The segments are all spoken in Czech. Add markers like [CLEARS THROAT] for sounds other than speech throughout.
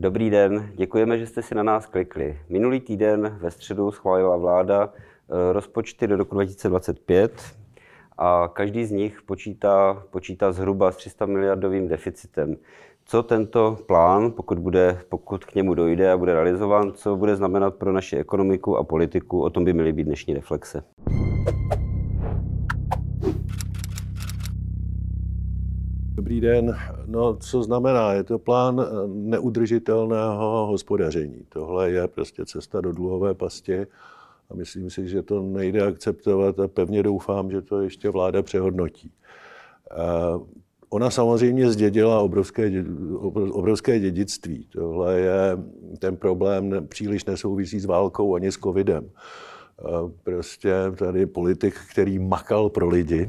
Dobrý den, děkujeme, že jste si na nás klikli. Minulý týden ve středu schválila vláda eh, rozpočty do roku 2025 a každý z nich počítá, počítá zhruba s 300 miliardovým deficitem. Co tento plán, pokud, bude, pokud k němu dojde a bude realizován, co bude znamenat pro naši ekonomiku a politiku, o tom by měly být dnešní reflexe. Dobrý den. No, co znamená? Je to plán neudržitelného hospodaření. Tohle je prostě cesta do dluhové pasti a myslím si, že to nejde akceptovat a pevně doufám, že to ještě vláda přehodnotí. Ona samozřejmě zdědila obrovské, obrovské dědictví. Tohle je ten problém příliš nesouvisí s válkou ani s covidem. Prostě tady politik, který makal pro lidi,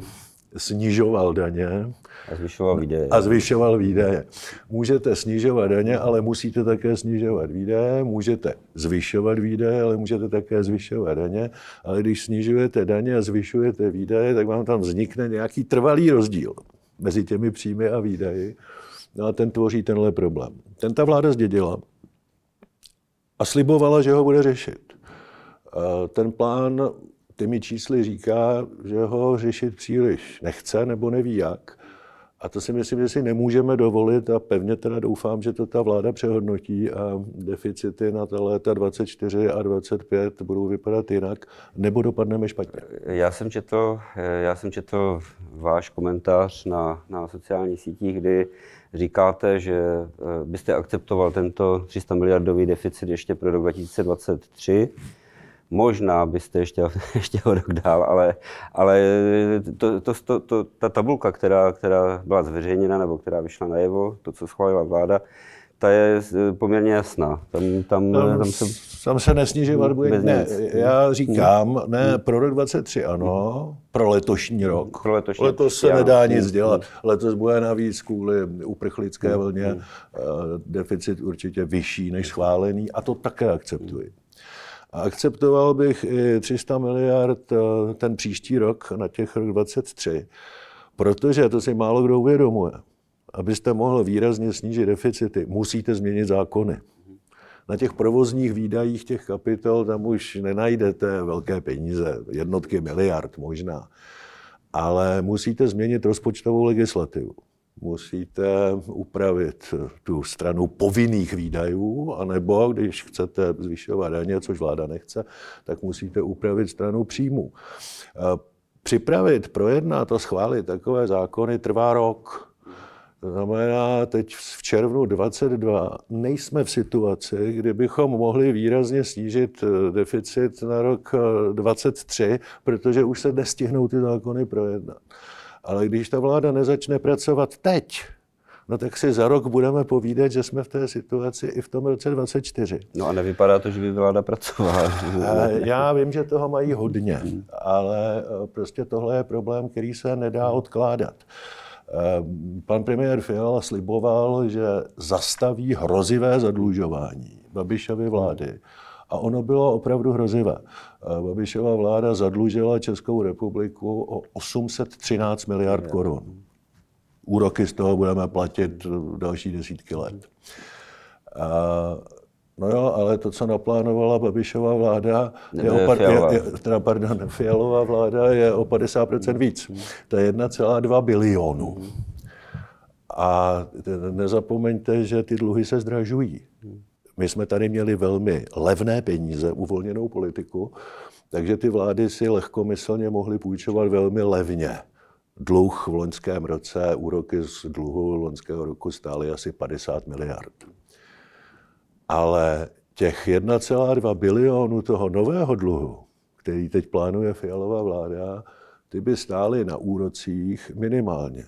snižoval daně. A zvyšoval výdaje. A zvyšoval výdaje. Můžete snižovat daně, ale musíte také snižovat výdaje. Můžete zvyšovat výdaje, ale můžete také zvyšovat daně. Ale když snižujete daně a zvyšujete výdaje, tak vám tam vznikne nějaký trvalý rozdíl mezi těmi příjmy a výdaji. No a ten tvoří tenhle problém. Ten ta vláda zdědila a slibovala, že ho bude řešit. Ten plán těmi čísly říká, že ho řešit příliš nechce nebo neví jak. A to si myslím, že si nemůžeme dovolit a pevně teda doufám, že to ta vláda přehodnotí a deficity na ta léta 24 a 25 budou vypadat jinak, nebo dopadneme špatně. Já jsem četl, já jsem četl váš komentář na, na sociálních sítích, kdy říkáte, že eh, byste akceptoval tento 300 miliardový deficit ještě pro rok 2023 Možná byste ještě, [LAUGHS] ještě o rok dál, ale, ale to, to, to, to, ta tabulka, která, která byla zveřejněna nebo která vyšla najevo, to, co schválila vláda, ta je poměrně jasná. Tam, tam, tam, tam, se, tam se nesnižovat bude. Ne, já říkám, ne, pro rok 23 ano, pro letošní rok. Pro letošní Letos se ano. nedá nic dělat. Letos bude navíc kvůli uprchlické vlně eh, deficit určitě vyšší než schválený a to také akceptuji. A akceptoval bych i 300 miliard eh, ten příští rok na těch rok 23, protože to si málo kdo uvědomuje. Abyste mohl výrazně snížit deficity, musíte změnit zákony. Na těch provozních výdajích těch kapitol tam už nenajdete velké peníze, jednotky miliard možná, ale musíte změnit rozpočtovou legislativu musíte upravit tu stranu povinných výdajů, anebo když chcete zvyšovat daně, což vláda nechce, tak musíte upravit stranu příjmů. Připravit, projednat a schválit takové zákony trvá rok. To znamená, teď v červnu 22 nejsme v situaci, kdy bychom mohli výrazně snížit deficit na rok 23, protože už se nestihnou ty zákony projednat. Ale když ta vláda nezačne pracovat teď, no tak si za rok budeme povídat, že jsme v té situaci i v tom roce 24. No a nevypadá to, že by vláda pracovala. Eh, já vím, že toho mají hodně, ale eh, prostě tohle je problém, který se nedá odkládat. Eh, pan premiér Fiala sliboval, že zastaví hrozivé zadlužování Babišovy vlády. A ono bylo opravdu hrozivé. Babišova vláda zadlužila Českou republiku o 813 miliard korun. Úroky z toho budeme platit další desítky let. A, no jo, ale to, co naplánovala Babišova vláda, je o, je, je, teda, pardon, Fialová vláda je o 50% víc. To je 1,2 bilionu. A nezapomeňte, že ty dluhy se zdražují. My jsme tady měli velmi levné peníze, uvolněnou politiku, takže ty vlády si lehkomyslně mohly půjčovat velmi levně. Dluh v loňském roce, úroky z dluhu loňského roku stály asi 50 miliard. Ale těch 1,2 bilionu toho nového dluhu, který teď plánuje Fialová vláda, ty by stály na úrocích minimálně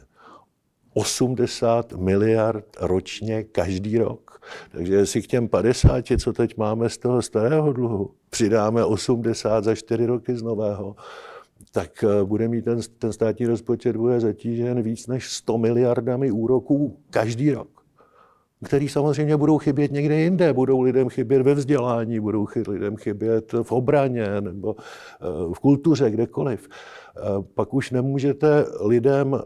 80 miliard ročně každý rok. Takže jestli k těm 50, co teď máme z toho starého dluhu, přidáme 80 za 4 roky z nového, tak eh, bude mít ten, ten státní rozpočet bude zatížen víc než 100 miliardami úroků každý rok který samozřejmě budou chybět někde jinde. Budou lidem chybět ve vzdělání, budou lidem chybět v obraně nebo eh, v kultuře, kdekoliv. Eh, pak už nemůžete lidem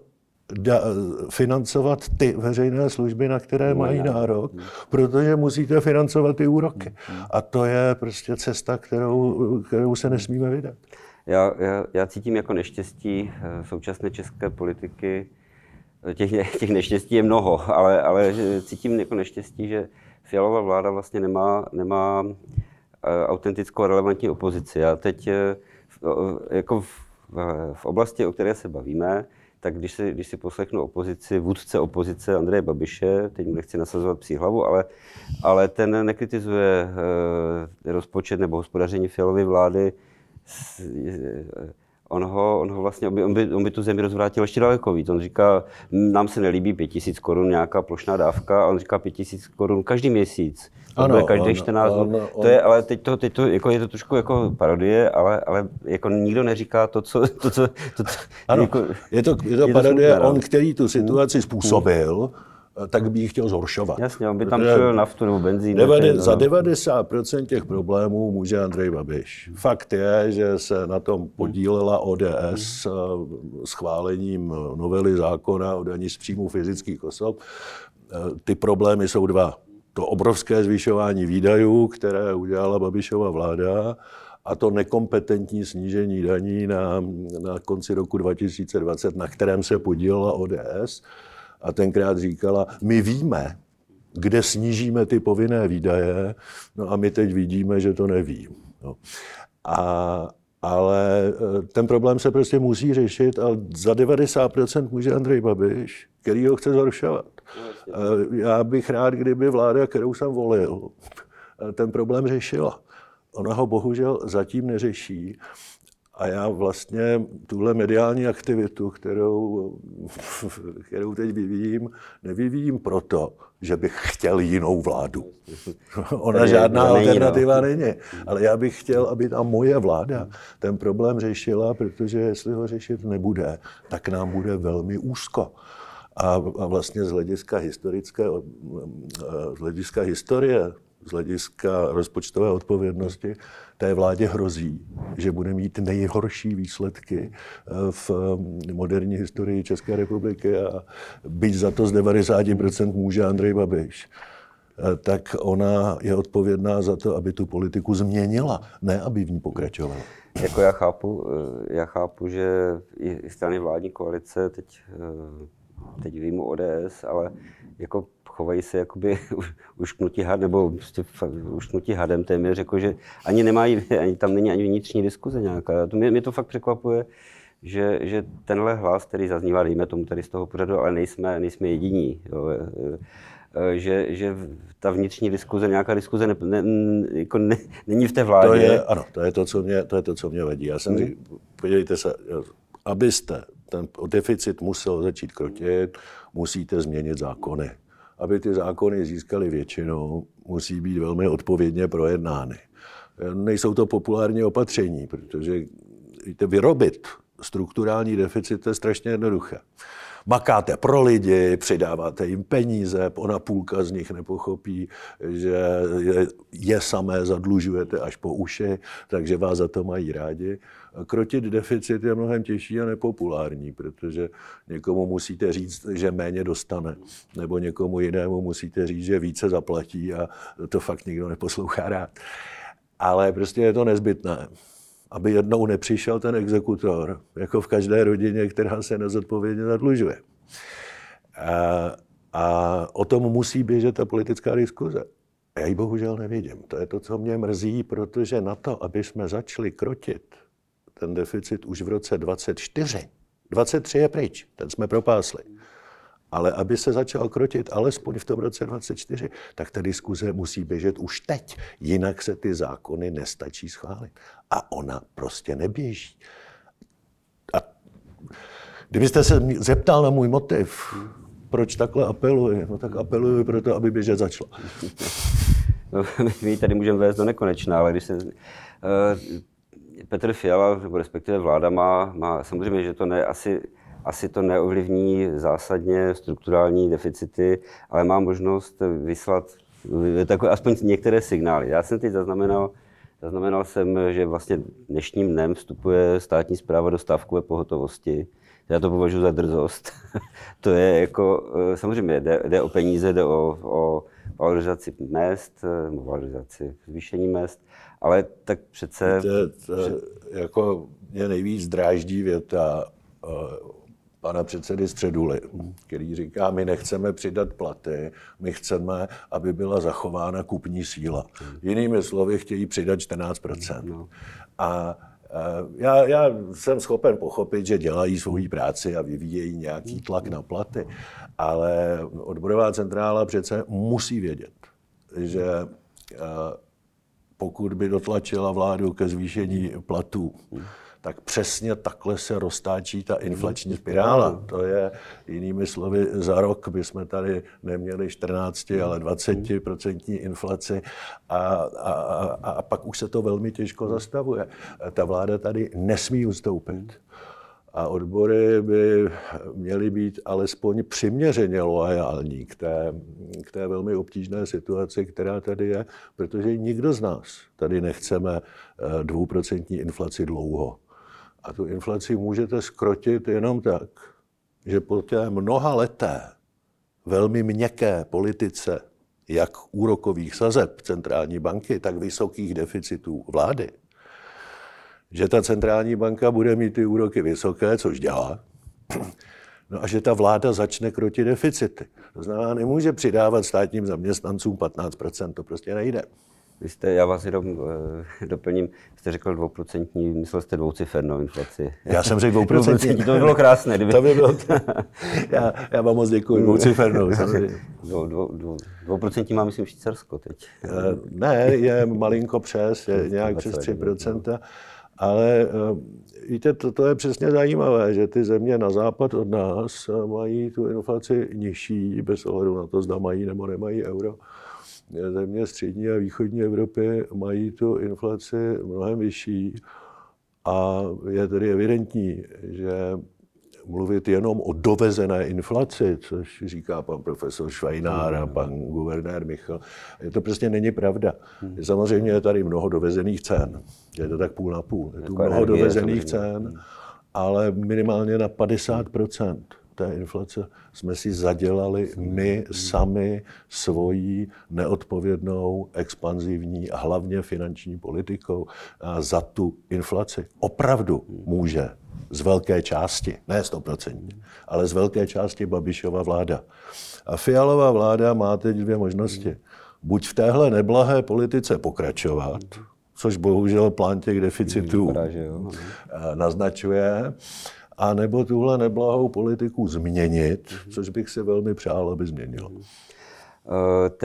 da, financovat ty veřejné služby, na které mají nárok, protože musíte financovat ty úroky. A to je prostě cesta, kterou, kterou se nesmíme vydat. Já, já, já cítím jako neštěstí eh, současné české politiky, těch, těch neštěstí je mnoho, ale, ale cítím jako neštěstí, že Fialová vláda vlastně nemá, nemá eh, autentickou relevantní opozici. Já teď eh, jako v, v oblasti, o které se bavíme, tak když si, když si poslechnu opozici, vůdce opozice Andreje Babiše, teď mu nechci nasazovat psí hlavu, ale, ale ten nekritizuje eh, rozpočet nebo hospodaření Fialovy vlády s, on ho, on ho vlastně, on by, on, by, on by tu zemi rozvrátil ještě daleko víc. On říká, nám se nelíbí 5000 korun nějaká plošná dávka, a on říká 5000 korun každý měsíc. To ano, bude každý 14 dnů. To je, ale teď to, teď to jako je to trošku jako parodie, ale, ale jako nikdo neříká to, co... To, co, to, co ano, jako, je to, je to je parodie, to smutné, on, který tu situaci způsobil, tak by ji chtěl zhoršovat. Jasně, on by tam šel naftu nebo benzín. Devade, no. Za 90% těch problémů může Andrej Babiš. Fakt je, že se na tom podílela ODS schválením novely zákona o daní z příjmu fyzických osob. Ty problémy jsou dva. To obrovské zvyšování výdajů, které udělala Babišova vláda, a to nekompetentní snížení daní na, na konci roku 2020, na kterém se podílela ODS a tenkrát říkala, my víme, kde snížíme ty povinné výdaje, no a my teď vidíme, že to neví. No. A, ale e, ten problém se prostě musí řešit a za 90% může Andrej Babiš, který ho chce zhoršovat. E, já bych rád, kdyby vláda, kterou jsem volil, e, ten problém řešila. Ona ho bohužel zatím neřeší. A já vlastně tuhle mediální aktivitu, kterou, [LAUGHS] kterou teď vyvíjím, nevyvíjím proto, že bych chtěl jinou vládu. [LAUGHS] Ona žádná alternativa není. Ale já bych chtěl, aby ta moje vláda ten problém řešila, protože jestli ho řešit nebude, tak nám bude velmi úzko. A, a vlastně z hlediska historické, z hlediska historie z hlediska rozpočtové odpovědnosti té vládě hrozí, že bude mít nejhorší výsledky eh, v eh, moderní historii České republiky a byť za to z 90% může Andrej Babiš eh, tak ona je odpovědná za to, aby tu politiku změnila, ne aby v ní pokračovala. Jako já chápu, já chápu, že i strany vládní koalice, teď, teď vím ODS, ale jako chovají se jakoby [LAUGHS] ušknutí had, nebo prostě ušknutí hadem téměř, jako, že ani nemají, [LAUGHS] ani tam není ani vnitřní diskuze nějaká. To mě, mě to fakt překvapuje, že, že tenhle hlas, který zaznívá, dejme tomu tady z toho pořadu, ale nejsme, nejsme jediní. Jo, e, e, že, že ta vnitřní diskuze, nějaká diskuze ne, ne, jako ne, není v té vládě. To je, ano, to je to, co mě, to je to, co mě vadí. Já jsem hmm. řík, podívejte se, abyste ten deficit musel začít krotit, musíte změnit zákony aby ty zákony získaly většinu, musí být velmi odpovědně projednány. Nejsou to populární opatření, protože vyrobit strukturální deficit je strašně jednoduché. Makáte pro lidi, přidáváte jim peníze, ona půlka z nich nepochopí, že je, je samé zadlužujete až po uši, takže vás za to mají rádi krotit deficit je mnohem těžší a nepopulární, protože někomu musíte říct, že méně dostane, nebo někomu jinému musíte říct, že více zaplatí a to fakt nikdo neposlouchá rád. Ale prostě je to nezbytné, aby jednou nepřišel ten exekutor, jako v každé rodině, která se nezodpovědně zadlužuje. A, a o tom musí běžet ta politická diskuze. Já ji bohužel nevidím. To je to, co mě mrzí, protože na to, aby jsme začali krotit ten deficit už v roce 24. 23 je pryč, ten jsme propásli. Ale aby se začal krotit alespoň v tom roce 24, tak ta diskuze musí běžet už teď. Jinak se ty zákony nestačí schválit. A ona prostě neběží. A kdybyste se zeptal na můj motiv, proč takhle apeluji, no tak apeluji proto, aby běžet začala. [LAUGHS] No, my tady můžeme vést do nekonečna, ale když se... Uh, Petr Fiala, respektive vláda má, má samozřejmě, že to ne, asi, asi to neovlivní zásadně strukturální deficity, ale má možnost vyslat takové, aspoň některé signály. Já jsem teď zaznamenal, zaznamenal jsem, že vlastně dnešním dnem vstupuje státní zpráva do stávkové pohotovosti, Já to považuji za drzost. [LAUGHS] to je jako, eh, samozřejmě jde, jde o peníze, jde o, o valorizaci mest, eh, valorizaci zvýšení mest, ale tak přece... To, to, jako mě nejvíc dráždí věta pana předsedy Středuly, který říká, my nechceme přidat platy, my chceme, aby byla zachována kupní síla. Jinými slovy, chtějí přidat 14% no. A já, já jsem schopen pochopit, že dělají svoji práci a vyvíjejí nějaký tlak na platy, ale odborová centrála přece musí vědět, že pokud by dotlačila vládu ke zvýšení platů, tak přesně takhle se roztáčí ta inflační spirála. To je, jinými slovy, za rok bychom tady neměli 14, ale 20% inflaci a, a, a, a pak už se to velmi těžko zastavuje. Ta vláda tady nesmí ustoupit. A odbory by měly být alespoň přiměřeně loajální k té, k té velmi obtížné situaci, která tady je, protože nikdo z nás tady nechceme eh, dvouprocentní inflaci dlouho. A tu inflaci můžete skrotit jenom tak, že po té mnoha leté, velmi měkké politice, jak úrokových sazeb centrální banky, tak vysokých deficitů vlády, že ta centrální banka bude mít ty úroky vysoké, což dělá, [CLEARS THROAT] no a že ta vláda začne krotit deficity. To znamená, nemůže přidávat státním zaměstnancům 15%, to prostě nejde. Vy jste, já vás jenom uh, [LAUGHS] doplním, jste řekl dvouprocentní, myslel jste dvoucifernou inflaci. Já jsem řekl dvouprocentní. [LAUGHS] to by bylo krásné. Kdyby... to by bylo, já, já vám moc děkuji, dvoucifernou. [LAUGHS] Dvou, dvou, dvou, dvouprocentní má, myslím, Švýcarsko teď. Uh, ne, je malinko přes, je nějak přes 3%. Ale uh, víte, to, to je přesně zajímavé, že ty země na západ od nás mají tu inflaci nižší, bez ohledu na to, zda mají nebo nemají euro země střední a východní Evropy mají tu inflaci mnohem vyšší a je tedy evidentní, že mluvit jenom o dovezené inflaci, což říká pan profesor Švajnár a pan guvernér Michal, je to prostě není pravda. Samozřejmě je tady mnoho dovezených cen. Je to tak půl na půl. Je tu mnoho dovezených cen, ale minimálně na 50 té inflace jsme si zadělali my sami svojí neodpovědnou, expanzivní a hlavně finanční politikou a za tu inflaci. Opravdu může z velké části, ne 100%, ale z velké části Babišova vláda. A Fialová vláda má teď dvě možnosti. Buď v téhle neblahé politice pokračovat, což bohužel plán těch deficitů naznačuje, a nebo tuhle neblahou politiku změnit, což bych si velmi přál, aby změnil.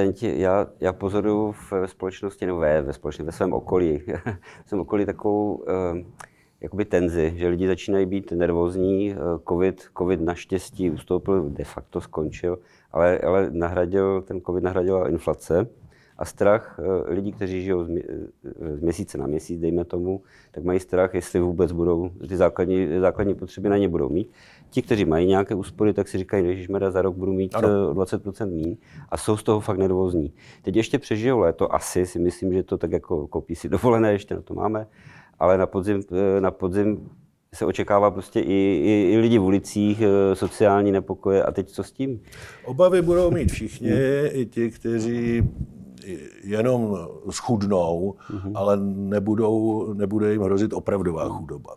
Eh, tě, já, já pozoruju ve společnosti, nebo ve, ve společnosti, ve svém okolí, ve [LAUGHS] svém okolí takovou eh, jakoby tenzi, že lidi začínají být nervózní. Eh, COVID, COVID naštěstí ustoupil, de facto skončil, ale, ale nahradil, ten COVID nahradila inflace a strach eh, lidí, kteří žijou z měsíce na měsíc, dejme tomu, tak mají strach, jestli vůbec budou, ty základní, základní potřeby na ně budou mít. Ti, kteří mají nějaké úspory, tak si říkají, že za rok budu mít ano. Eh, o 20% míň a jsou z toho fakt nervózní. Teď ještě přežijou léto, asi si myslím, že to tak jako kopí si dovolené, ještě na to máme, ale na podzim, eh, na podzim se očekává prostě i, i, i lidi v ulicích, sociální nepokoje a teď co s tím? Obavy budou mít všichni, i ti, kteří jenom schudnou, mm-hmm. ale nebudou, nebude jim hrozit opravdová chudoba.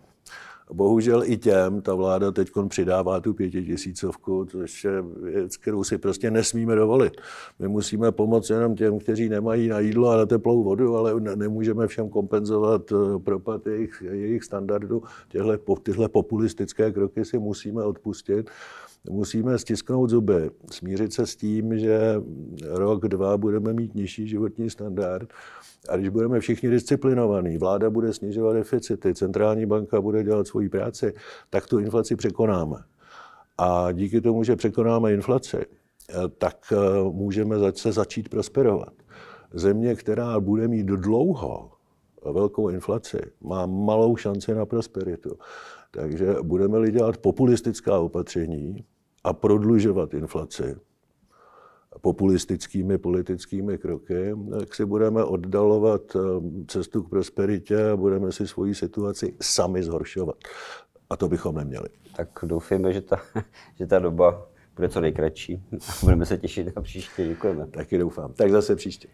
Bohužel i těm ta vláda teď přidává tu pětitisícovku, což je věc, kterou si prostě nesmíme dovolit. My musíme pomoct jenom těm, kteří nemají na jídlo a na teplou vodu, ale nemůžeme všem kompenzovat eh, propad jejich, jejich standardů. Těhle, tyhle populistické kroky si musíme odpustit musíme stisknout zuby, smířit se s tím, že rok, dva budeme mít nižší životní standard. A když budeme všichni disciplinovaní, vláda bude snižovat deficity, centrální banka bude dělat svoji práci, tak tu inflaci překonáme. A díky tomu, že překonáme inflaci, tak eh, můžeme se začít prosperovat. Země, která bude mít dlouho velkou inflaci, má malou šanci na prosperitu. Takže budeme-li dělat populistická opatření, a prodlužovat inflaci populistickými politickými kroky, tak si budeme oddalovat eh, cestu k prosperitě a budeme si svoji situaci sami zhoršovat. A to bychom neměli. Tak doufejme, že ta, [LAUGHS] že ta doba bude co nejkratší. [LAUGHS] Budeme se těšit na příště. Děkujeme. Taky doufám. Tak zase příště.